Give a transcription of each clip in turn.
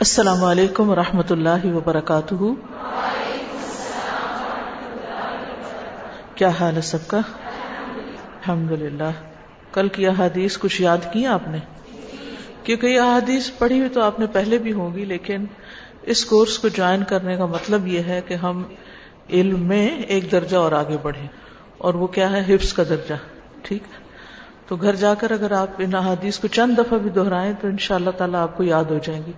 السلام علیکم و رحمۃ اللہ وبرکاتہ۔ کیا حال ہے سب کا؟ الحمد للہ کل کی احادیث کچھ یاد کی آپ نے؟ کیونکہ یہ احادیث پڑھی ہوئی تو آپ نے پہلے بھی ہوگی لیکن اس کورس کو جوائن کرنے کا مطلب یہ ہے کہ ہم علم میں ایک درجہ اور آگے بڑھیں۔ اور وہ کیا ہے؟ حفظ کا درجہ۔ ٹھیک؟ تو گھر جا کر اگر آپ ان احادیث کو چند دفعہ بھی دہرائیں تو ان شاء اللہ تعالیٰ آپ کو یاد ہو جائیں گی۔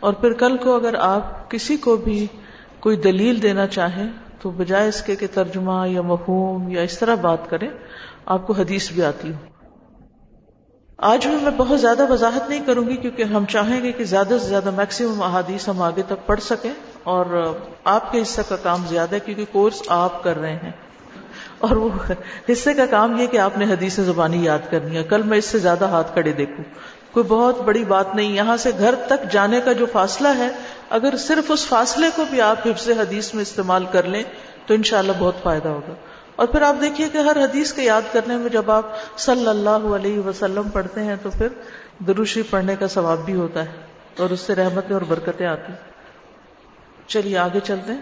اور پھر کل کو اگر آپ کسی کو بھی کوئی دلیل دینا چاہیں، تو بجائے اس کے کہ ترجمہ یا مفہوم یا اس طرح بات کریں، آپ کو حدیث بھی آتی ہو۔ آج بھی میں بہت زیادہ وضاحت نہیں کروں گی کیونکہ ہم چاہیں گے کہ زیادہ سے زیادہ میکسیمم احادیث ہم آگے تک پڑھ سکیں اور آپ کے حصہ کا کام زیادہ ہے کیونکہ کورس آپ کر رہے ہیں۔ اور وہ حصے کا کام یہ کہ آپ نے حدیث زبانی یاد کرنی ہے۔ کل میں اس سے زیادہ ہاتھ کھڑے دیکھوں۔ کوئی بہت بڑی بات نہیں، یہاں سے گھر تک جانے کا جو فاصلہ ہے، اگر صرف اس فاصلے کو بھی آپ حفظ حدیث میں استعمال کر لیں، تو انشاءاللہ بہت فائدہ ہوگا۔ اور پھر آپ دیکھیے کہ ہر حدیث کے یاد کرنے میں جب آپ صلی اللہ علیہ وسلم پڑھتے ہیں، تو پھر دروشی پڑھنے کا ثواب بھی ہوتا ہے اور اس سے رحمتیں اور برکتیں آتی چلیے آگے چلتے ہیں۔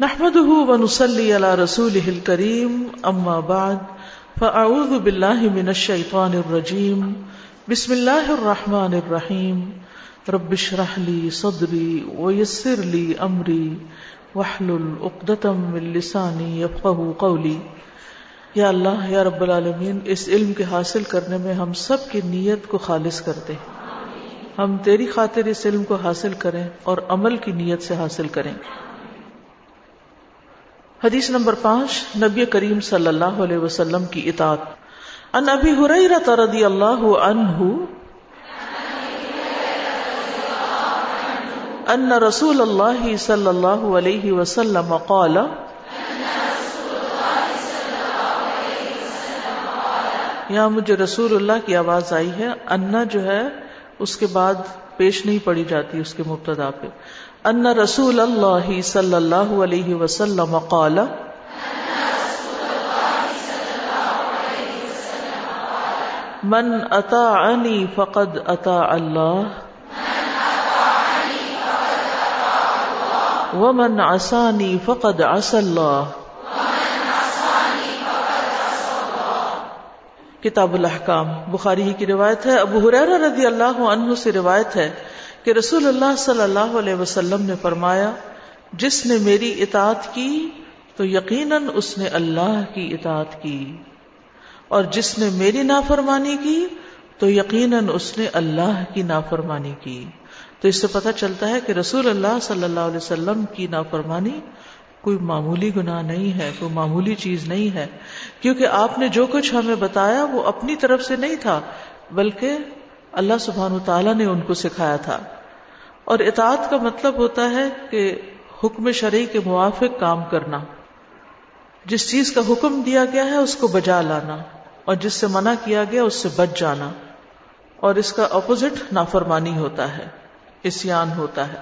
نحمد ونسلی علی رسول کریم اما بعد، فاعوذ باللہ من الشیطان الرجیم بسم اللہ الرحمن الرحیم. ربش رحلی صدری ویسر لی امری. وحل العقدم السانی یفقہ قولی. یا اللہ، یا رب العالمین، اس علم کے حاصل کرنے میں ہم سب کی نیت کو خالص کرتے ہم تیری خاطر اس علم کو حاصل کریں اور عمل کی نیت سے حاصل کریں. حدیث نمبر پانچ، نبی کریم صلی اللہ علیہ وسلم کی اطاعت. ان ابی حریرہ رضی اللہ عنہ ان رسول اللہ صلی اللہ علیہ وسلم قال یہاں مجھے رسول اللہ کی آواز آئی ہے انا جو ہے اس کے بعد پیش نہیں پڑی جاتی اس کے مبتدا پہ ان رسول اللہ صلی اللہ علیہ وسلم قال من اتا فقد اتا اللہ ومن عصانی فقد عص اللہ کتاب الحکام بخاری ہی کی روایت ہے ابو حریر رضی اللہ عنہ سے روایت ہے کہ رسول اللہ صلی اللہ علیہ وسلم نے فرمایا، جس نے میری اطاعت کی تو یقیناً اس نے اللہ کی اطاعت کی۔ اور جس نے میری نافرمانی کی تو یقیناً اس نے اللہ کی نافرمانی کی۔ تو اس سے پتہ چلتا ہے کہ رسول اللہ صلی اللہ علیہ وسلم کی نافرمانی کوئی معمولی گناہ نہیں ہے، کوئی معمولی چیز نہیں ہے۔ کیونکہ آپ نے جو کچھ ہمیں بتایا وہ اپنی طرف سے نہیں تھا، بلکہ اللہ سبحان و تعالیٰ نے ان کو سکھایا تھا۔ اور اطاعت کا مطلب ہوتا ہے کہ حکم شرعی کے موافق کام کرنا۔ جس چیز کا حکم دیا گیا ہے اس کو بجا لانا۔ اور جس سے منع کیا گیا اس سے بچ جانا۔ اور اس کا اپوزٹ نافرمانی ہوتا ہے، اسیان ہوتا ہے۔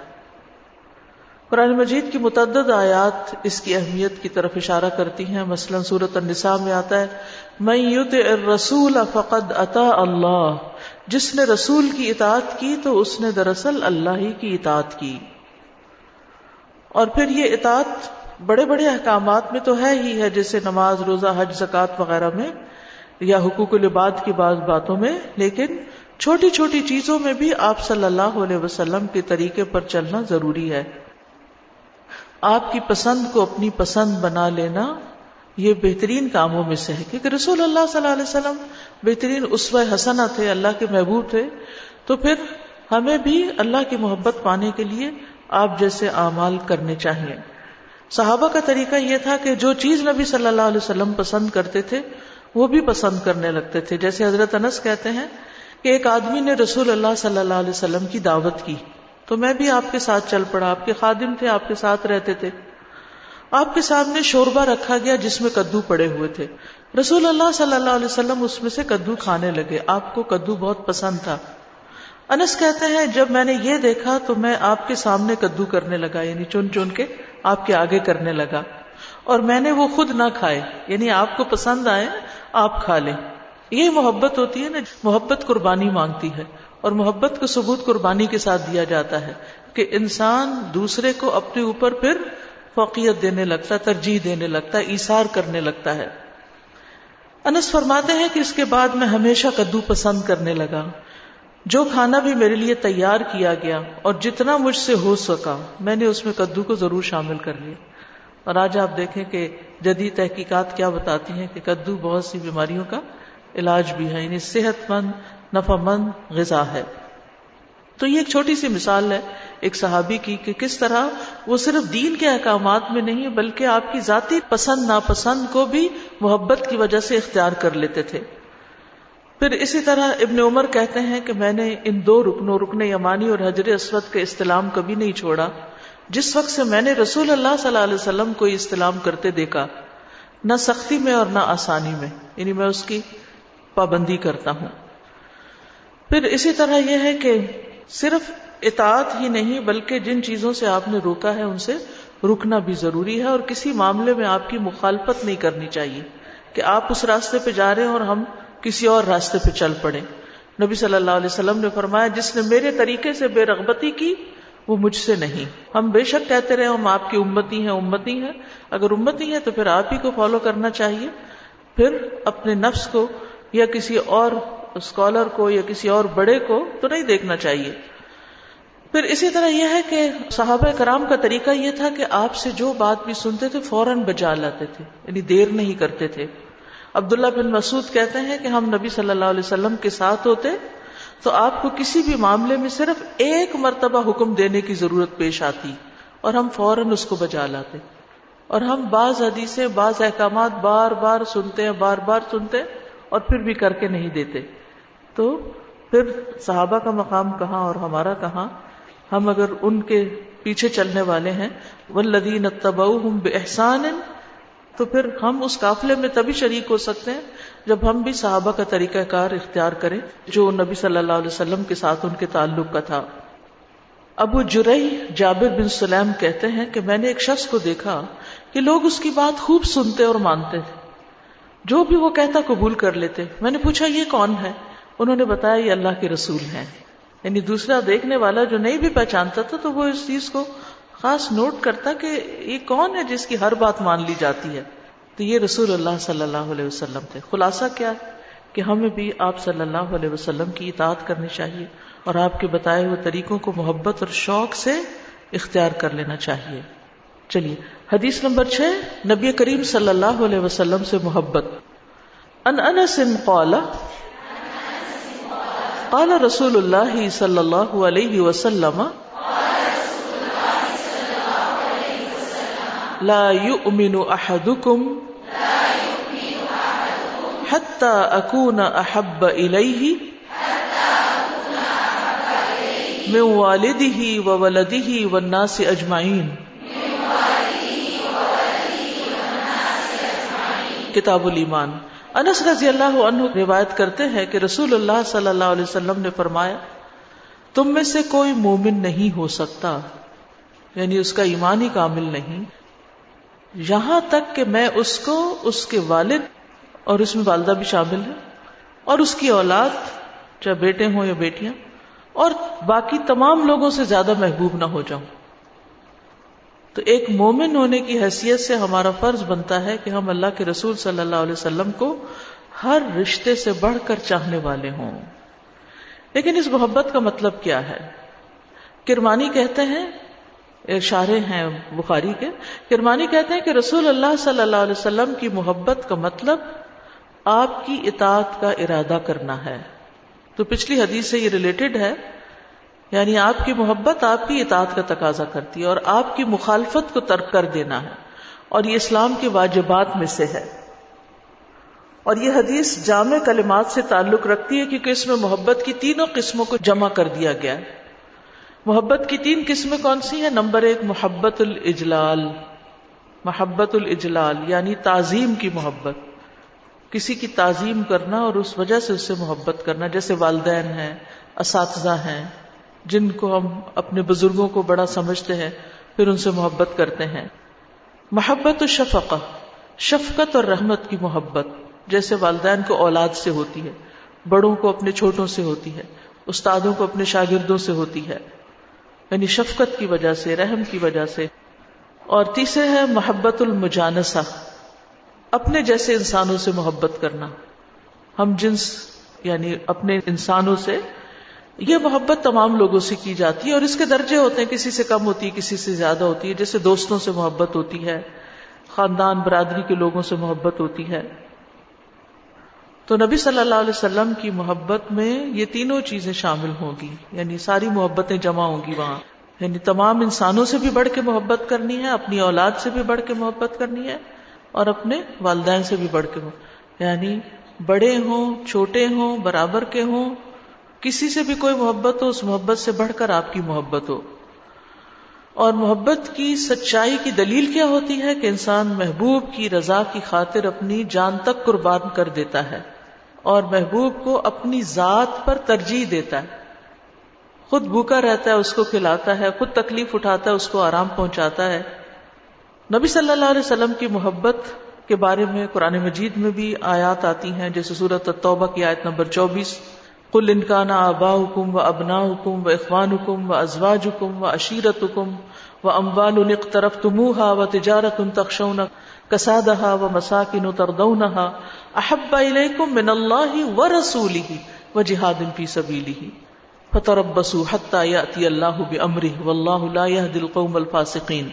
قرآن مجید کی متعدد آیات اس کی اہمیت کی طرف اشارہ کرتی ہیں۔ مثلا صورت النساء میں آتا ہے میں یوت رسول فقد عطا اللہ۔ جس نے رسول کی اطاعت کی تو اس نے دراصل اللہ ہی کی اطاعت کی۔ اور پھر یہ اطاعت بڑے بڑے احکامات میں تو ہے ہی ہے، جیسے نماز، روزہ، حج زکات وغیرہ میں۔ یا حقوق العباد کی بعض باتوں میں، لیکن چھوٹی چھوٹی چیزوں میں بھی آپ صلی اللہ علیہ وسلم کے طریقے پر چلنا ضروری ہے۔ آپ کی پسند کو اپنی پسند بنا لینا یہ بہترین کاموں میں سے ہے۔ کیونکہ رسول اللہ صلی اللہ علیہ وسلم بہترین اسو حسنا تھے، اللہ کے محبوب تھے۔ تو پھر ہمیں بھی اللہ کی محبت پانے کے لیے آپ جیسے اعمال کرنے چاہیے۔ صحابہ کا طریقہ یہ تھا کہ جو چیز نبی صلی اللہ علیہ وسلم پسند کرتے تھے وہ بھی پسند کرنے لگتے تھے۔ جیسے حضرت انس کہتے ہیں کہ ایک آدمی نے رسول اللہ صلی اللہ علیہ وسلم کی دعوت کی۔ تو میں بھی آپ کے ساتھ چل پڑا۔ آپ کے خادم تھے، آپ کے ساتھ رہتے تھے۔ آپ کے سامنے شوربا رکھا گیا جس میں کدو پڑے ہوئے تھے۔ رسول اللہ صلی اللہ علیہ وسلم اس میں سے کدو کھانے لگے۔ آپ کو کدو بہت پسند تھا۔ انس کہتے ہیں، جب میں نے یہ دیکھا تو میں آپ کے سامنے کدو کرنے لگا یعنی چن چن کے آپ کے آگے کرنے لگا۔ اور میں نے وہ خود نہ کھائے۔ یعنی آپ کو پسند آئے، آپ کھا لیں۔ یہ محبت ہوتی ہے نا، محبت قربانی مانگتی ہے۔ اور محبت کا ثبوت قربانی کے ساتھ دیا جاتا ہے کہ انسان دوسرے کو اپنے اوپر پھر فوقیت دینے لگتا ہے ترجیح دینے لگتا ہے ایسار کرنے لگتا ہے۔ انس فرماتے ہیں کہ اس کے بعد میں ہمیشہ کدو پسند کرنے لگا۔ جو کھانا بھی میرے لیے تیار کیا گیا اور جتنا مجھ سے ہو سکا، میں نے اس میں کدو کو ضرور شامل کر لیا۔ اور آج آپ دیکھیں کہ جدید تحقیقات کیا بتاتی ہیں کہ کدو بہت سی بیماریوں کا علاج بھی ہے یعنی صحت مند، نفع مند غذا ہے۔ تو یہ ایک چھوٹی سی مثال ہے ایک صحابی کی کہ کس طرح وہ صرف دین کے احکامات میں نہیں بلکہ آپ کی ذاتی پسند، ناپسند کو بھی محبت کی وجہ سے اختیار کر لیتے تھے۔ پھر اسی طرح ابن عمر کہتے ہیں کہ میں نے ان دو رکنوں، رکن یمانی اور حجر اسود کے استعلام کبھی نہیں چھوڑا۔ جس وقت سے میں نے رسول اللہ صلی اللہ علیہ وسلم کو استعلام کرتے دیکھا، نہ سختی میں اور نہ آسانی میں یعنی میں اس کی پابندی کرتا ہوں۔ پھر اسی طرح یہ ہے کہ صرف اطاعت ہی نہیں، بلکہ جن چیزوں سے آپ نے روکا ہے، ان سے رکنا بھی ضروری ہے، اور کسی معاملے میں آپ کی مخالفت نہیں کرنی چاہیے کہ آپ اس راستے پہ جا رہے ہیں اور ہم کسی اور راستے پہ چل پڑے۔ نبی صلی اللہ علیہ وسلم نے فرمایا، جس نے میرے طریقے سے بے رغبتی کی وہ مجھ سے نہیں۔ ہم بے شک کہتے رہے ہم آپ کی امتی ہیں امتی ہیں۔ اگر امتی ہے تو پھر آپ ہی کو فالو کرنا چاہیے۔ پھر اپنے نفس کو یا کسی اور اسکالر کو یا کسی اور بڑے کو تو نہیں دیکھنا چاہیے۔ پھر اسی طرح یہ ہے کہ صحابہ کرام کا طریقہ یہ تھا کہ آپ سے جو بات بھی سنتے تھے فوراً بجا لاتے تھے یعنی دیر نہیں کرتے تھے۔ عبداللہ بن مسعود کہتے ہیں کہ ہم نبی صلی اللہ علیہ وسلم کے ساتھ ہوتے تو آپ کو کسی بھی معاملے میں صرف ایک مرتبہ حکم دینے کی ضرورت پیش آتی اور ہم فوراً اس کو بجا لاتے اور ہم بعض حدیثیں، بعض احکامات بار بار سنتے ہیں، بار بار سنتے اور پھر بھی کر کے نہیں دیتے۔ تو پھر صحابہ کا مقام کہاں اور ہمارا کہاں؟ ہم اگر ان کے پیچھے چلنے والے ہیں ولدین تبا بے احسان تو پھر ہم اس قافلے میں تبھی شریک ہو سکتے ہیں جب ہم بھی صحابہ کا طریقہ کار اختیار کریں، جو نبی صلی اللہ علیہ وسلم کے ساتھ ان کے تعلق کا تھا۔ ابو جرئی جابر بن سلیم کہتے ہیں کہ میں نے ایک شخص کو دیکھا کہ لوگ اس کی بات خوب سنتے اور مانتے جو بھی وہ کہتا قبول کر لیتے۔ میں نے پوچھا، یہ کون ہے؟ انہوں نے بتایا، یہ اللہ کے رسول ہیں۔ یعنی دوسرا دیکھنے والا جو نہیں بھی پہچانتا تھا، تو وہ اس چیز کو خاص نوٹ کرتا کہ یہ کون ہے جس کی ہر بات مان لی جاتی ہے۔ تو یہ رسول اللہ صلی اللہ علیہ وسلم تھے۔ خلاصہ کیا کہ ہمیں بھی آپ صلی اللہ علیہ وسلم کی اطاعت کرنی چاہیے اور آپ کے بتائے ہوئے طریقوں کو محبت اور شوق سے اختیار کر لینا چاہیے۔ چلیے، حدیث نمبر چھ، نبی کریم صلی اللہ علیہ وسلم سے محبت۔ ان انس قال قال رسول اللہ صلی اللہ علیہ وسلم لا يؤمن احدكم حتى اكون احب اليه من والده وولده والناس اجمعين کتاب الایمان۔ انس رضی اللہ عنہ روایت کرتے ہیں کہ رسول اللہ صلی اللہ علیہ وسلم نے فرمایا، تم میں سے کوئی مومن نہیں ہو سکتا یعنی اس کا ایمان ہی کامل نہیں۔ یہاں تک کہ میں اس کو، اس کے والد اور اس میں والدہ بھی شامل ہے اور اس کی اولاد، چاہے بیٹے ہوں یا بیٹیاں، اور باقی تمام لوگوں سے زیادہ محبوب نہ ہو جاؤں۔ تو ایک مومن ہونے کی حیثیت سے ہمارا فرض بنتا ہے کہ ہم اللہ کے رسول صلی اللہ علیہ وسلم کو ہر رشتے سے بڑھ کر چاہنے والے ہوں۔ لیکن اس محبت کا مطلب کیا ہے؟ کرمانی کہتے ہیں اشارے ہیں بخاری کے کرمانی کہتے ہیں کہ رسول اللہ صلی اللہ علیہ وسلم کی محبت کا مطلب آپ کی اطاعت کا ارادہ کرنا ہے۔ تو پچھلی حدیث سے یہ ریلیٹڈ ہے یعنی آپ کی محبت آپ کی اطاعت کا تقاضا کرتی ہے اور آپ کی مخالفت کو ترک کر دینا ہے۔ اور یہ اسلام کے واجبات میں سے ہے۔ اور یہ حدیث جامع کلمات سے تعلق رکھتی ہے کیونکہ اس میں محبت کی تینوں قسموں کو جمع کر دیا گیا ہے۔ محبت کی تین قسمیں کون سی ہیں؟ نمبر ایک، محبت الاجلال. محبت الاجلال یعنی تعظیم کی محبت. کسی کی تعظیم کرنا اور اس وجہ سے اس سے محبت کرنا، جیسے والدین ہیں، اساتذہ ہیں، جن کو ہم اپنے بزرگوں کو بڑا سمجھتے ہیں، پھر ان سے محبت کرتے ہیں. محبت و شفق شفقت اور رحمت کی محبت، جیسے والدین کو اولاد سے ہوتی ہے، بڑوں کو اپنے چھوٹوں سے ہوتی ہے، استادوں کو اپنے شاگردوں سے ہوتی ہے۔ یعنی شفقت کی وجہ سے، رحم کی وجہ سے۔ اور تیسرے ہے محبت المجانسا اپنے جیسے انسانوں سے محبت کرنا۔ ہم جنس یعنی اپنے انسانوں سے یہ محبت تمام لوگوں سے کی جاتی ہے اور اس کے درجے ہوتے ہیں، کسی سے کم ہوتی ہے، کسی سے زیادہ ہوتی ہے۔ جیسے دوستوں سے محبت ہوتی ہے، خاندان، برادری کے لوگوں سے محبت ہوتی ہے۔ تو نبی صلی اللہ علیہ وسلم کی محبت میں یہ تینوں چیزیں شامل ہوں گی۔ یعنی ساری محبتیں جمع ہوں گی وہاں۔ یعنی تمام انسانوں سے بھی بڑھ کے محبت کرنی ہے، اپنی اولاد سے بھی بڑھ کے محبت کرنی ہے اور اپنے والدین سے بھی بڑھ کے محبت یعنی بڑے ہوں، چھوٹے ہوں، برابر کے ہوں، کسی سے بھی کوئی محبت ہو، اس محبت سے بڑھ کر آپ کی محبت ہو۔ اور محبت کی سچائی کی دلیل کیا ہوتی ہے؟ کہ انسان محبوب کی رضا کی خاطر اپنی جان تک قربان کر دیتا ہے۔ اور محبوب کو اپنی ذات پر ترجیح دیتا ہے۔ خود بھوکا رہتا ہے، اس کو کھلاتا ہے، خود تکلیف اٹھاتا ہے، اس کو آرام پہنچاتا ہے۔ نبی صلی اللہ علیہ وسلم کی محبت کے بارے میں قرآن مجید میں بھی آیات آتی ہیں، جیسے صورت التوبہ کی آیت نمبر چوبیس۔ کل انکان آبا حکم و ابنا حکم و اخوان حکم و ازواج حکم و عشیرت حکم و اموال طرف تموہا و تجارت ان تخشون کسادہا و مساکن تردونہا احب الیکم من اللہ و رسولہ و جہاد فی سبیلہ فتربصوا حتى یاتی اللہ بامرہ واللہ لا یهدی القوم الفاسقین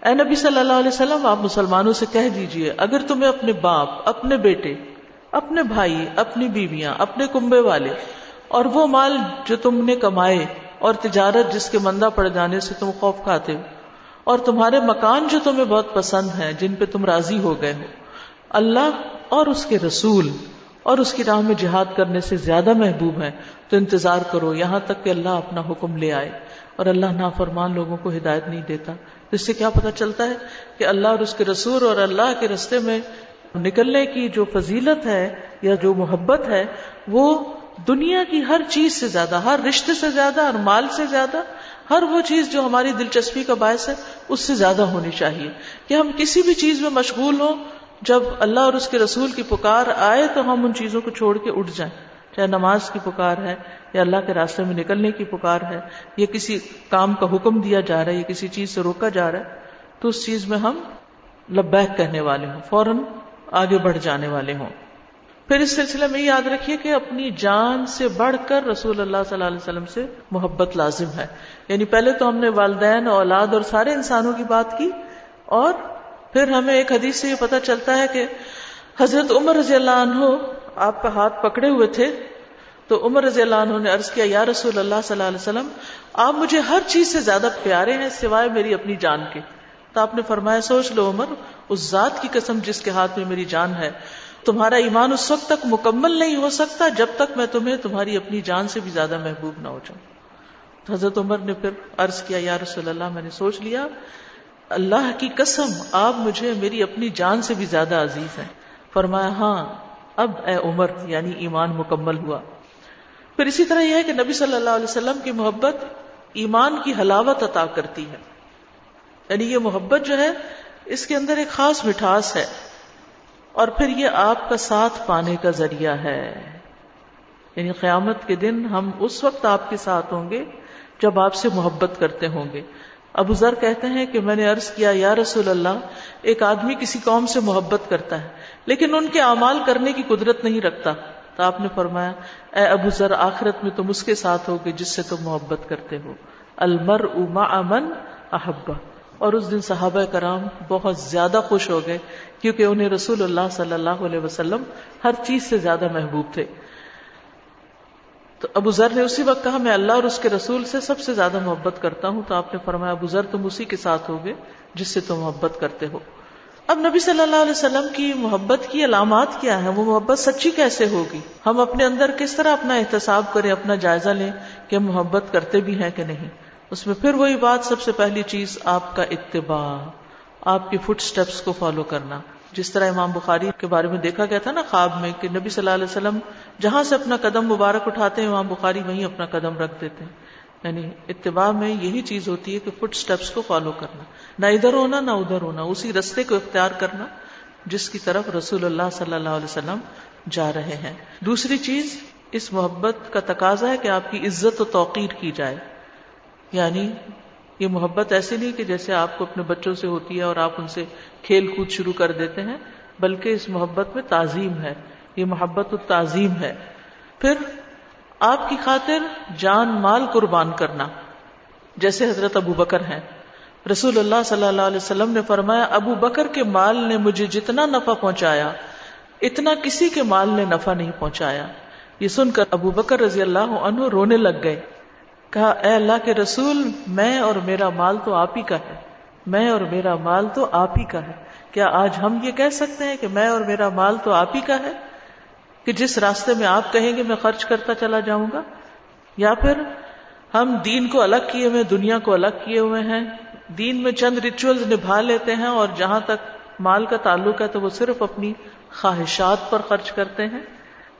اے نبی صلی اللہ علیہ وسلم، آپ مسلمانوں سے کہہ دیجیے، اگر تمہیں اپنے باپ، اپنے بیٹے، اپنے بھائی، اپنی بیویاں، اپنے کنبے والے اور وہ مال جو تم نے کمائے اور تجارت جس کے مندہ پڑ جانے سے تم خوف کھاتے ہو۔ اور تمہارے مکان جو تمہیں بہت پسند ہیں، جن پہ تم راضی ہو گئے ہو۔ اللہ اور اس کے رسول اور اس کی راہ میں جہاد کرنے سے زیادہ محبوب ہے تو انتظار کرو، یہاں تک کہ اللہ اپنا حکم لے آئے۔ اور اللہ نافرمان لوگوں کو ہدایت نہیں دیتا۔ اس سے کیا پتا چلتا ہے کہ اللہ اور اس کے رسول اور اللہ کے رستے میں نکلنے کی جو فضیلت ہے یا جو محبت ہے، وہ دنیا کی ہر چیز سے زیادہ، ہر رشتے سے زیادہ اور مال سے زیادہ، ہر وہ چیز جو ہماری دلچسپی کا باعث ہے، اس سے زیادہ ہونی چاہیے۔ کہ ہم کسی بھی چیز میں مشغول ہوں، جب اللہ اور اس کے رسول کی پکار آئے تو ہم ان چیزوں کو چھوڑ کے اٹھ جائیں۔ چاہے نماز کی پکار ہے، یا اللہ کے راستے میں نکلنے کی پکار ہے، یا کسی کام کا حکم دیا جا رہا ہے، یا کسی چیز سے روکا جا رہا ہے، تو اس چیز میں ہم لبیک کہنے والے ہوں، فوراً آگے بڑھ جانے والے ہوں۔ پھر اس سلسلے میں یاد رکھیے کہ اپنی جان سے بڑھ کر رسول اللہ صلی اللہ علیہ وسلم سے محبت لازم ہے۔ یعنی پہلے تو ہم نے والدین، اولاد اور سارے انسانوں کی بات کی اور پھر ہمیں ایک حدیث سے یہ پتا چلتا ہے کہ حضرت عمر رضی اللہ عنہ آپ کا ہاتھ پکڑے ہوئے تھے۔ تو عمر رضی اللہ عنہ نے عرض کیا، یا رسول اللہ صلی اللہ علیہ وسلم، آپ مجھے ہر چیز سے زیادہ پیارے ہیں سوائے میری اپنی جان کے۔ تو آپ نے فرمایا، سوچ لو عمر، اس ذات کی قسم جس کے ہاتھ میں میری جان ہے۔ تمہارا ایمان اس وقت تک مکمل نہیں ہو سکتا جب تک میں تمہیں تمہاری اپنی جان سے بھی زیادہ محبوب نہ ہو جاؤں۔ حضرت عمر نے پھر عرض کیا، یا رسول اللہ، میں نے سوچ لیا، اللہ کی قسم، آپ مجھے میری اپنی جان سے بھی زیادہ عزیز ہیں۔ فرمایا ہاں اب اے عمر یعنی ایمان مکمل ہوا۔ پھر اسی طرح یہ ہے کہ نبی صلی اللہ علیہ وسلم کی محبت ایمان کی حلاوت عطا کرتی ہے۔ یعنی یہ محبت جو ہے، اس کے اندر ایک خاص مٹھاس ہے۔ اور پھر یہ آپ کا ساتھ پانے کا ذریعہ ہے۔ یعنی قیامت کے دن ہم اس وقت آپ کے ساتھ ہوں گے جب آپ سے محبت کرتے ہوں گے۔ ابو ذر کہتے ہیں کہ میں نے عرض کیا، یا رسول اللہ، ایک آدمی کسی قوم سے محبت کرتا ہے، لیکن ان کے اعمال کرنے کی قدرت نہیں رکھتا۔ تو آپ نے فرمایا، اے ابو ذر، آخرت میں تم اس کے ساتھ ہوگے جس سے تم محبت کرتے ہو۔ المر اما امن احبا اور اس دن صحابہ کرام بہت زیادہ خوش ہو گئے کیونکہ انہیں رسول اللہ صلی اللہ علیہ وسلم ہر چیز سے زیادہ محبوب تھے۔ تو ابو ذر نے اسی وقت کہا، میں اللہ اور اس کے رسول سے سب سے زیادہ محبت کرتا ہوں۔ تو آپ نے فرمایا، ابو ذر، تم اسی کے ساتھ ہوگے جس سے تم محبت کرتے ہو۔ اب نبی صلی اللہ علیہ وسلم کی محبت کی علامات کیا ہے وہ محبت سچی کیسے ہوگی؟ ہم اپنے اندر کس طرح اپنا احتساب کریں، اپنا جائزہ لیں کہ ہم محبت کرتے بھی ہیں کہ نہیں؟ اس میں پھر وہی بات سب سے پہلی چیز آپ کا اتباع، آپ کی فٹ سٹیپس کو فالو کرنا۔ جس طرح امام بخاری کے بارے میں دیکھا گیا تھا نا خواب میں کہ نبی صلی اللہ علیہ وسلم جہاں سے اپنا قدم مبارک اٹھاتے ہیں، امام بخاری وہیں اپنا قدم رکھ دیتے ہیں۔ یعنی اتباع میں یہی چیز ہوتی ہے کہ فٹ سٹیپس کو فالو کرنا۔ نہ ادھر ہونا، نہ ادھر ہونا، اسی رستے کو اختیار کرنا جس کی طرف رسول اللہ صلی اللہ علیہ وسلم جا رہے ہیں۔ دوسری چیز، اس محبت کا تقاضا ہے کہ آپ کی عزت و توقیر کی جائے۔ یعنی یہ محبت ایسی نہیں کہ جیسے آپ کو اپنے بچوں سے ہوتی ہے اور آپ ان سے کھیل کود شروع کر دیتے ہیں، بلکہ اس محبت میں تعظیم ہے۔ یہ محبت و تعظیم ہے۔ پھر آپ کی خاطر جان مال قربان کرنا، جیسے حضرت ابو بکر ہیں۔ رسول اللہ صلی اللہ علیہ وسلم نے فرمایا، ابو بکر کے مال نے مجھے جتنا نفع پہنچایا، اتنا کسی کے مال نے نفع نہیں پہنچایا۔ یہ سن کر ابو بکر رضی اللہ عنہ رونے لگ گئے۔ کہا، اے اللہ کے رسول، میں اور میرا مال تو آپ ہی کا ہے۔ میں اور میرا مال تو آپ ہی کا ہے۔ کیا آج ہم یہ کہہ سکتے ہیں کہ میں اور میرا مال تو آپ ہی کا ہے؟ کہ جس راستے میں آپ کہیں گے میں خرچ کرتا چلا جاؤں گا؟ یا پھر ہم دین کو الگ کیے ہوئے دنیا کو الگ کیے ہوئے ہیں۔ دین میں چند ریچولز نبھا لیتے ہیں اور جہاں تک مال کا تعلق ہے تو وہ صرف اپنی خواہشات پر خرچ کرتے ہیں۔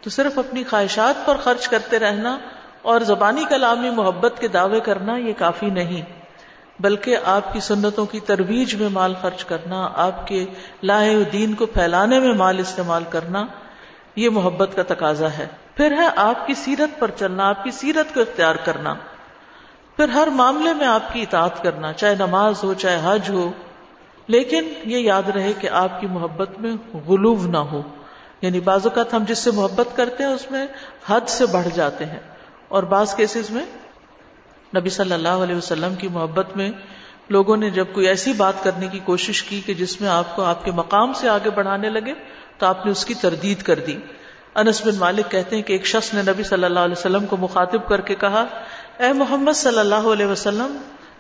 تو صرف اپنی خواہشات پر خرچ کرتے رہنا اور زبانی کلامی محبت کے دعوے کرنا یہ کافی نہیں، بلکہ آپ کی سنتوں کی ترویج میں مال خرچ کرنا، آپ کے لائے دین کو پھیلانے میں مال استعمال کرنا، یہ محبت کا تقاضا ہے۔ پھر ہے آپ کی سیرت پر چلنا، آپ کی سیرت کو اختیار کرنا۔ پھر ہر معاملے میں آپ کی اطاعت کرنا، چاہے نماز ہو، چاہے حج ہو۔ لیکن یہ یاد رہے کہ آپ کی محبت میں غلوب نہ ہو۔ یعنی بعض اوقات ہم جس سے محبت کرتے ہیں، اس میں حد سے بڑھ جاتے ہیں۔ اور بعض کیسز میں نبی صلی اللہ علیہ وسلم کی محبت میں لوگوں نے جب کوئی ایسی بات کرنے کی کوشش کی کہ جس میں آپ کو آپ کے مقام سے آگے بڑھانے لگے تو آپ نے اس کی تردید کر دی۔ انس بن مالک کہتے ہیں کہ ایک شخص نے نبی صلی اللہ علیہ وسلم کو مخاطب کر کے کہا، اے محمد صلی اللہ علیہ وسلم،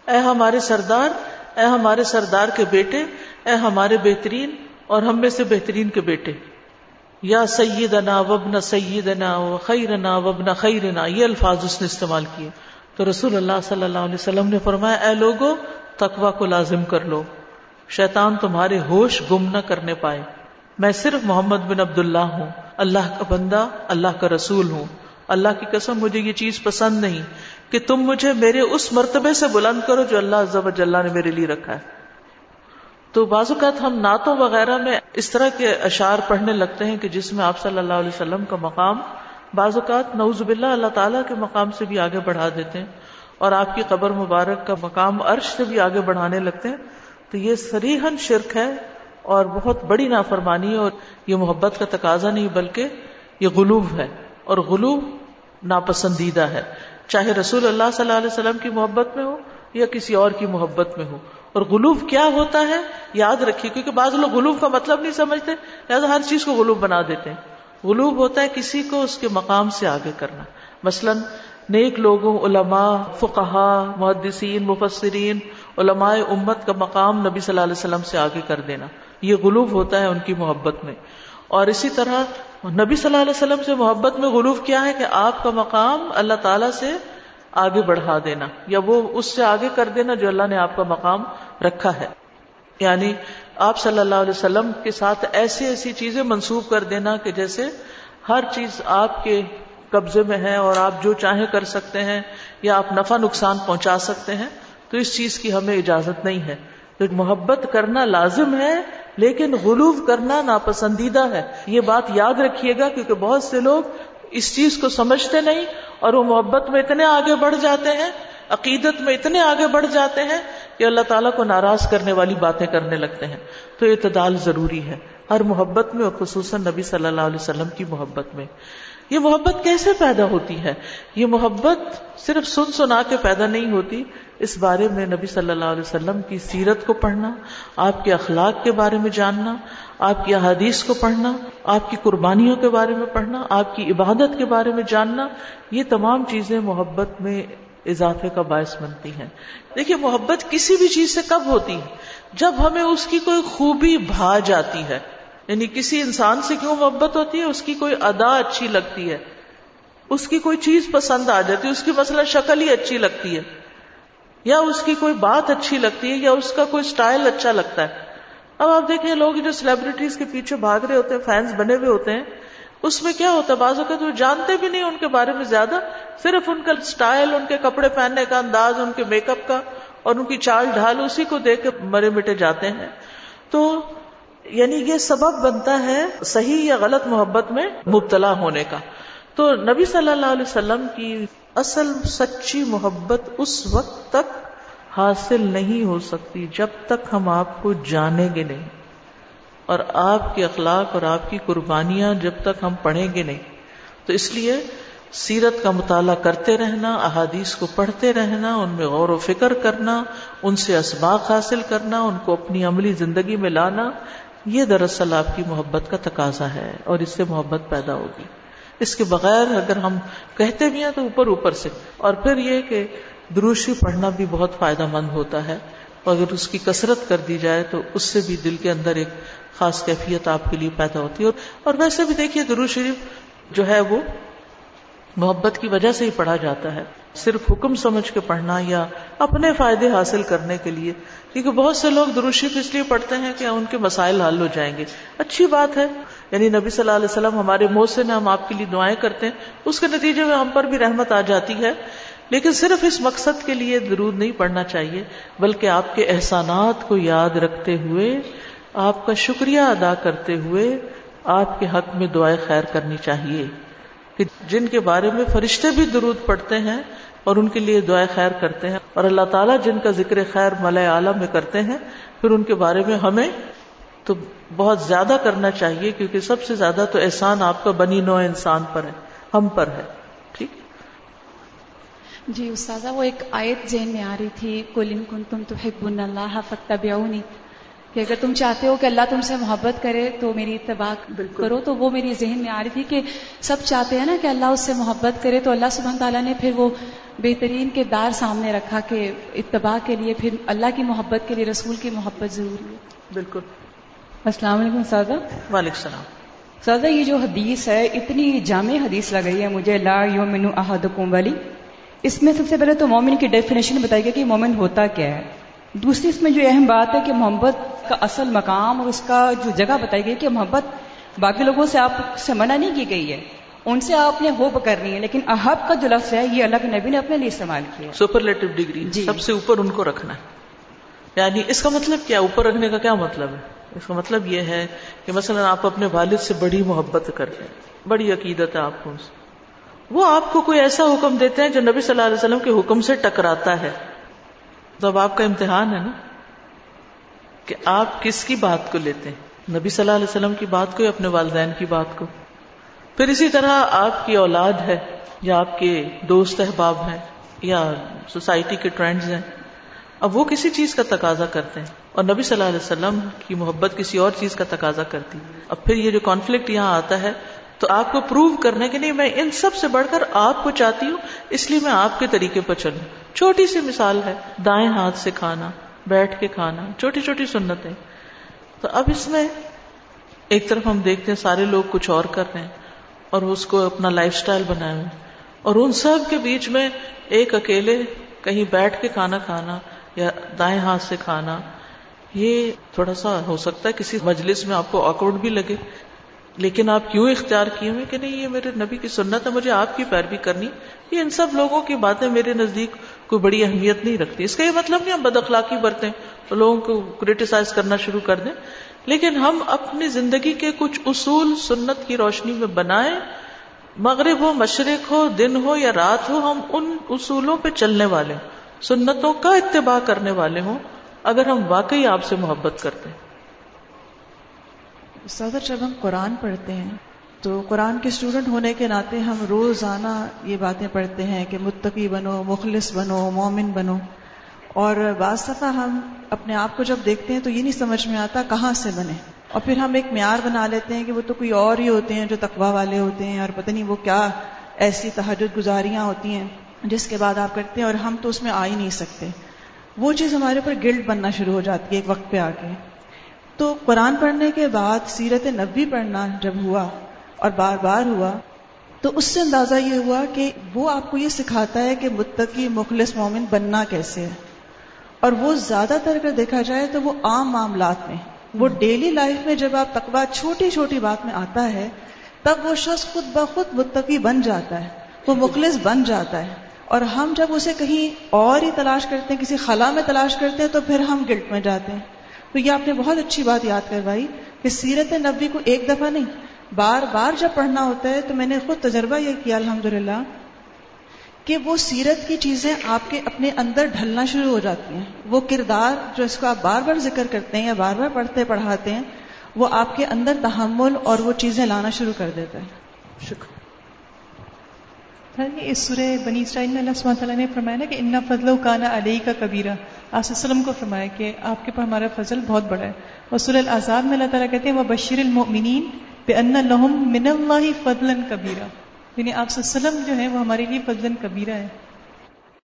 اے ہمارے سردار، اے ہمارے سردار کے بیٹے، اے ہمارے بہترین اور ہم میں سے بہترین کے بیٹے۔ یا سیدنا وبن سیدنا و خیرنا وبن خیرنا، یہ الفاظ اس نے استعمال کیے۔ تو رسول اللہ صلی اللہ علیہ وسلم نے فرمایا، اے لوگو تقوا کو لازم کر لو۔ شیطان تمہارے ہوش گم نہ کرنے پائے۔ میں صرف محمد بن عبد اللہ ہوں۔ اللہ کا بندہ، اللہ کا رسول ہوں۔ اللہ کی قسم، مجھے یہ چیز پسند نہیں کہ تم مجھے میرے اس مرتبے سے بلند کرو جو اللہ جل نے میرے لیے رکھا ہے۔ تو بعض اوقات ہم نعتوں وغیرہ میں اس طرح کے اشعار پڑھنے لگتے ہیں کہ جس میں آپ صلی اللہ علیہ وسلم کا مقام بعض اوقات نعوذ باللہ اللہ تعالیٰ کے مقام سے بھی آگے بڑھا دیتے ہیں اور آپ کی قبر مبارک کا مقام عرش سے بھی آگے بڑھانے لگتے ہیں تو یہ سریحن شرک ہے اور بہت بڑی نافرمانی ہے اور یہ محبت کا تقاضا نہیں بلکہ یہ غلوب ہے اور غلوب ناپسندیدہ ہے چاہے رسول اللہ صلی اللہ علیہ وسلم کی محبت میں ہو یا کسی اور کی محبت میں ہو اور غلوف کیا ہوتا ہے؟ یاد رکھیے، کیونکہ بعض لوگ غلوف کا مطلب نہیں سمجھتے، لہٰذا ہر چیز کو غلوف بنا دیتے ہیں۔ غلوب ہوتا ہے کسی کو اس کے مقام سے آگے کرنا۔ مثلا نیک لوگوں، علماء، فقہا، محدثین، مفسرین، علماء امت کا مقام نبی صلی اللہ علیہ وسلم سے آگے کر دینا۔ یہ غلوف ہوتا ہے ان کی محبت میں۔ اور اسی طرح نبی صلی اللہ علیہ وسلم سے محبت میں غلوف کیا ہے کہ آپ کا مقام اللہ تعالی سے آگے بڑھا دینا یا وہ اس سے آگے کر دینا جو اللہ نے آپ کا مقام رکھا ہے۔ یعنی آپ صلی اللہ علیہ وسلم کے ساتھ ایسی ایسی چیزیں منسوخ کر دینا کہ جیسے ہر چیز آپ کے قبضے میں ہے اور آپ جو چاہیں کر سکتے ہیں یا آپ نفع نقصان پہنچا سکتے ہیں، تو اس چیز کی ہمیں اجازت نہیں ہے۔ تو محبت کرنا لازم ہے، لیکن غلوف کرنا ناپسندیدہ ہے۔ یہ بات یاد رکھیے گا کیونکہ بہت سے لوگ اس چیز کو سمجھتے نہیں اور وہ محبت میں اتنے آگے بڑھ جاتے ہیں، عقیدت میں اتنے آگے بڑھ جاتے ہیں کہ اللہ تعالیٰ کو ناراض کرنے والی باتیں کرنے لگتے ہیں۔ تو اعتدال ضروری ہے، ہر محبت میں اور خصوصاً نبی صلی اللہ علیہ وسلم کی محبت میں۔ یہ محبت کیسے پیدا ہوتی ہے؟ یہ محبت صرف سن سنا کے پیدا نہیں ہوتی۔ اس بارے میں نبی صلی اللہ علیہ وسلم کی سیرت کو پڑھنا، آپ کے اخلاق کے بارے میں جاننا، آپ کی احادیث کو پڑھنا، آپ کی قربانیوں کے بارے میں پڑھنا، آپ کی عبادت کے بارے میں جاننا، یہ تمام چیزیں محبت میں اضافے کا باعث بنتی ہیں۔ دیکھیے، محبت کسی بھی چیز سے کب ہوتی ہے؟ جب ہمیں اس کی کوئی خوبی بھا جاتی ہے۔ یعنی کسی انسان سے کیوں محبت ہوتی ہے؟ اس کی کوئی ادا اچھی لگتی ہے۔ اس کی کوئی چیز پسند آ جاتی ہے۔ اس کی مسئلہ شکل ہی اچھی لگتی ہے۔ یا اس کی کوئی بات اچھی لگتی ہے یا اس کا کوئی سٹائل اچھا لگتا ہے۔ اب آپ دیکھیں لوگ جو سیلیبریٹیز کے پیچھے بھاگ رہے ہوتے ہیں فینس بنے ہوئے ہوتے ہیں، اس میں کیا ہوتا ہے؟ بازو کا تو جانتے بھی نہیں ان کے بارے میں زیادہ، صرف ان کا سٹائل، ان کے کپڑے پہننے کا انداز، ان کے میک اپ کا اور ان کی چال ڈھال، اسی کو دیکھ کے مرے مٹے جاتے ہیں۔ تو یعنی یہ سبب بنتا ہے صحیح یا غلط محبت میں مبتلا ہونے کا۔ تو نبی صلی اللہ علیہ وسلم کی اصل سچی محبت اس وقت تک حاصل نہیں ہو سکتی جب تک ہم آپ کو جانیں گے نہیں۔ اور آپ کے اخلاق اور آپ کی قربانیاں جب تک ہم پڑھیں گے نہیں۔ تو اس لیے سیرت کا مطالعہ کرتے رہنا، احادیث کو پڑھتے رہنا، ان میں غور و فکر کرنا، ان سے اسباق حاصل کرنا، ان کو اپنی عملی زندگی میں لانا یہ دراصل آپ کی محبت کا تقاضا ہے اور اس سے محبت پیدا ہوگی۔ اس کے بغیر اگر ہم کہتے بھی ہیں تو اوپر اوپر سے۔ اور پھر یہ کہ دروشی پڑھنا بھی بہت فائدہ مند ہوتا ہے۔ اور اگر اس کی کثرت کر دی جائے تو اس سے بھی دل کے اندر ایک خاص کیفیت آپ کے لیے پیدا ہوتی ہے۔ اور ویسے بھی دیکھیے درو شریف جو ہے وہ محبت کی وجہ سے ہی پڑھا جاتا ہے۔ صرف حکم سمجھ کے پڑھنا یا اپنے فائدے حاصل کرنے کے لیے، کیونکہ بہت سے لوگ دروشیف اس لیے پڑھتے ہیں کہ ان کے مسائل حل ہو جائیں گے۔ اچھی بات ہے۔ یعنی نبی صلی اللہ علیہ وسلم ہمارے منہ سے ہم آپ کے لیے دعائیں کرتے ہیں۔ اس کے نتیجے میں ہم پر بھی رحمت آ جاتی ہے۔ لیکن صرف اس مقصد کے لیے درود نہیں پڑھنا چاہیے، بلکہ آپ کے احسانات کو یاد رکھتے ہوئے، آپ کا شکریہ ادا کرتے ہوئے آپ کے حق میں دعائیں خیر کرنی چاہیے۔ کہ جن کے بارے میں فرشتے بھی درود پڑھتے ہیں اور ان کے لیے دعائیں خیر کرتے ہیں اور اللہ تعالیٰ جن کا ذکر خیر ملئے عالم میں کرتے ہیں، پھر ان کے بارے میں ہمیں تو بہت زیادہ کرنا چاہیے، کیونکہ سب سے زیادہ تو احسان آپ کا بنی نو انسان پر ہے، ہم پر ہے، ٹھیک؟ جی استاذہ، وہ ایک آیت ذہن میں آ رہی تھی کلن کن تم تو اللہ فتح کہ اگر تم چاہتے ہو کہ اللہ تم سے محبت کرے تو میری اتباع کرو تو وہ میری ذہن میں آ رہی تھی کہ سب چاہتے ہیں نا کہ اللہ اس سے محبت کرے تو اللہ سبحانہ تعالیٰ نے پھر وہ بہترین کے دار سامنے رکھا کہ اتباع کے لیے پھر اللہ کی محبت کے لیے رسول کی محبت ضروری ہے۔ بالکل۔ السلام علیکم سادہ۔ وعلیکم السلام۔ سادہ یہ جو حدیث ہے اتنی جامع حدیث لگ رہی ہے مجھے۔ لا یومن احدکم والی اس میں سب سے پہلے تو مومن کی ڈیفینیشن بتائی گئی کہ مومن ہوتا کیا ہے؟ دوسری اس میں جو اہم بات ہے کہ محبت کا اصل مقام اور اس کا جو جگہ بتائی گئی کہ محبت باقی لوگوں سے آپ سے منع نہیں کی گئی ہے۔ ان سے آپ نے ہوپ کرنی ہے لیکن احب کا جو لفظ ہے یہ اللہ کے نبی نے اپنے لیے استعمال کیا سپرلیٹو ڈگری جی۔ سب سے اوپر ان کو رکھنا ہے۔ یعنی اس کا مطلب کیا؟ اوپر رکھنے کا کیا مطلب ہے؟ اس کا مطلب یہ ہے کہ مثلا آپ اپنے والد سے بڑی محبت کرتے ہیں بڑی عقیدت ہے آپ کو وہ آپ کو کوئی ایسا حکم دیتے ہیں جو نبی صلی اللہ علیہ وسلم کے حکم سے ٹکراتا ہے۔ تو اب آپ کا امتحان ہے نا کہ آپ کس کی بات کو لیتے ہیں؟ نبی صلی اللہ علیہ وسلم کی بات کو یا اپنے والدین کی بات کو؟ پھر اسی طرح آپ کی اولاد ہے یا آپ کے دوست احباب ہیں یا سوسائٹی کے ٹرینڈز ہیں، اب وہ کسی چیز کا تقاضا کرتے ہیں اور نبی صلی اللہ علیہ وسلم کی محبت کسی اور چیز کا تقاضا کرتی اب پھر یہ جو کانفلکٹ یہاں آتا ہے تو آپ کو پروو کرنے کے لیے میں ان سب سے بڑھ کر آپ کو چاہتی ہوں، اس لیے میں آپ کے طریقے پر چلوں۔ چھوٹی سی مثال ہے، دائیں ہاتھ سے کھانا، بیٹھ کے کھانا، چھوٹی چھوٹی سنتیں۔ تو اب اس میں ایک طرف ہم دیکھتے ہیں سارے لوگ کچھ اور کر رہے ہیں اور اس کو اپنا لائف اسٹائل بنائے ہوئے اور ان سب کے بیچ میں ایک اکیلے کہیں بیٹھ کے کھانا کھانا یا دائیں ہاتھ سے کھانا، یہ تھوڑا سا ہو سکتا ہے، کسی مجلس میں آپ کو آکورڈ بھی لگے۔ لیکن آپ کیوں اختیار کیے ہوئے کہ نہیں، یہ میرے نبی کی سنت ہے، مجھے آپ کی پیروی کرنی یہ ان سب لوگوں کی باتیں میرے نزدیک کوئی بڑی اہمیت نہیں رکھتی۔ اس کا یہ مطلب نہیں ہم بد اخلاقی برتیں لوگوں کو کریٹیسائز کرنا شروع کر دیں۔ لیکن ہم اپنی زندگی کے کچھ اصول سنت کی روشنی میں بنائیں۔ مغرب ہو، مشرق ہو، دن ہو یا رات ہو، ہم ان اصولوں پہ چلنے والے ہوں سنتوں کا اتباع کرنے والے ہوں۔ اگر ہم واقعی آپ سے محبت کرتے ہیں۔ صدر جب ہم قرآن پڑھتے ہیں، تو قرآن کے اسٹوڈنٹ ہونے کے ناطے ہم روزانہ یہ باتیں پڑھتے ہیں کہ متقی بنو، مخلص بنو، مومن بنو۔ اور بعض دفعہ ہم اپنے آپ کو جب دیکھتے ہیں تو یہ نہیں سمجھ میں آتا کہاں سے بنے۔ اور پھر ہم ایک معیار بنا لیتے ہیں کہ وہ تو کوئی اور ہی ہوتے ہیں جو تقوا والے ہوتے ہیں، اور پتہ نہیں وہ کیا ایسی تحجد گزاریاں ہوتی ہیں جس کے بعد آپ کرتے ہیں اور ہم تو اس میں آ ہی نہیں سکتے۔ وہ چیز ہمارے اوپر گلٹ بننا شروع ہو جاتی ہے ایک وقت پہ آ کے۔ تو قرآن پڑھنے کے بعد سیرت نبی پڑھنا جب ہوا اور بار بار ہوا، تو اس سے اندازہ یہ ہوا کہ وہ آپ کو یہ سکھاتا ہے کہ متقی، مخلص مومن بننا کیسے ہے۔ اور وہ زیادہ تر اگر دیکھا جائے تو وہ عام معاملات میں، وہ ڈیلی لائف میں جب آپ تقوا چھوٹی چھوٹی بات میں آتا ہے، تب وہ شخص خود بخود متقی بن جاتا ہے، وہ مخلص بن جاتا ہے۔ اور ہم جب اسے کہیں اور ہی تلاش کرتے ہیں، کسی خلا میں تلاش کرتے ہیں، تو پھر ہم گلٹ میں جاتے ہیں۔ تو یہ آپ نے بہت اچھی بات یاد کروائی کہ سیرت نبی کو ایک دفعہ نہیں بار بار جب پڑھنا ہوتا ہے تو میں نے خود تجربہ یہ کیا الحمد کہ وہ سیرت کی چیزیں آپ کے اپنے اندر ڈھلنا شروع ہو جاتی ہیں۔ وہ کردار جو اس کو آپ بار بار ذکر کرتے ہیں یا بار بار پڑھتے پڑھاتے ہیں وہ آپ کے اندر تحمل اور وہ چیزیں لانا شروع کر دیتا ہے۔ شکر۔ اس سورہ بنی اسرائیل میں اللہ سبحانہ تعالیٰ نے فرمایا نا کہ انا فضل و کانا علیہ کا کبیرہ آپ وسلم کو فرمایا کہ آپ کے اوپر ہمارا فضل بہت بڑا ہے۔ اور سورہ العذاب میں اللہ تعالیٰ کہتے ہیں وہ بشیر المؤمنین بے ان لہم من اللہ فضل کبیرہ یعنی آپ وسلم جو ہے وہ ہمارے لیے فضل کبیرہ ہے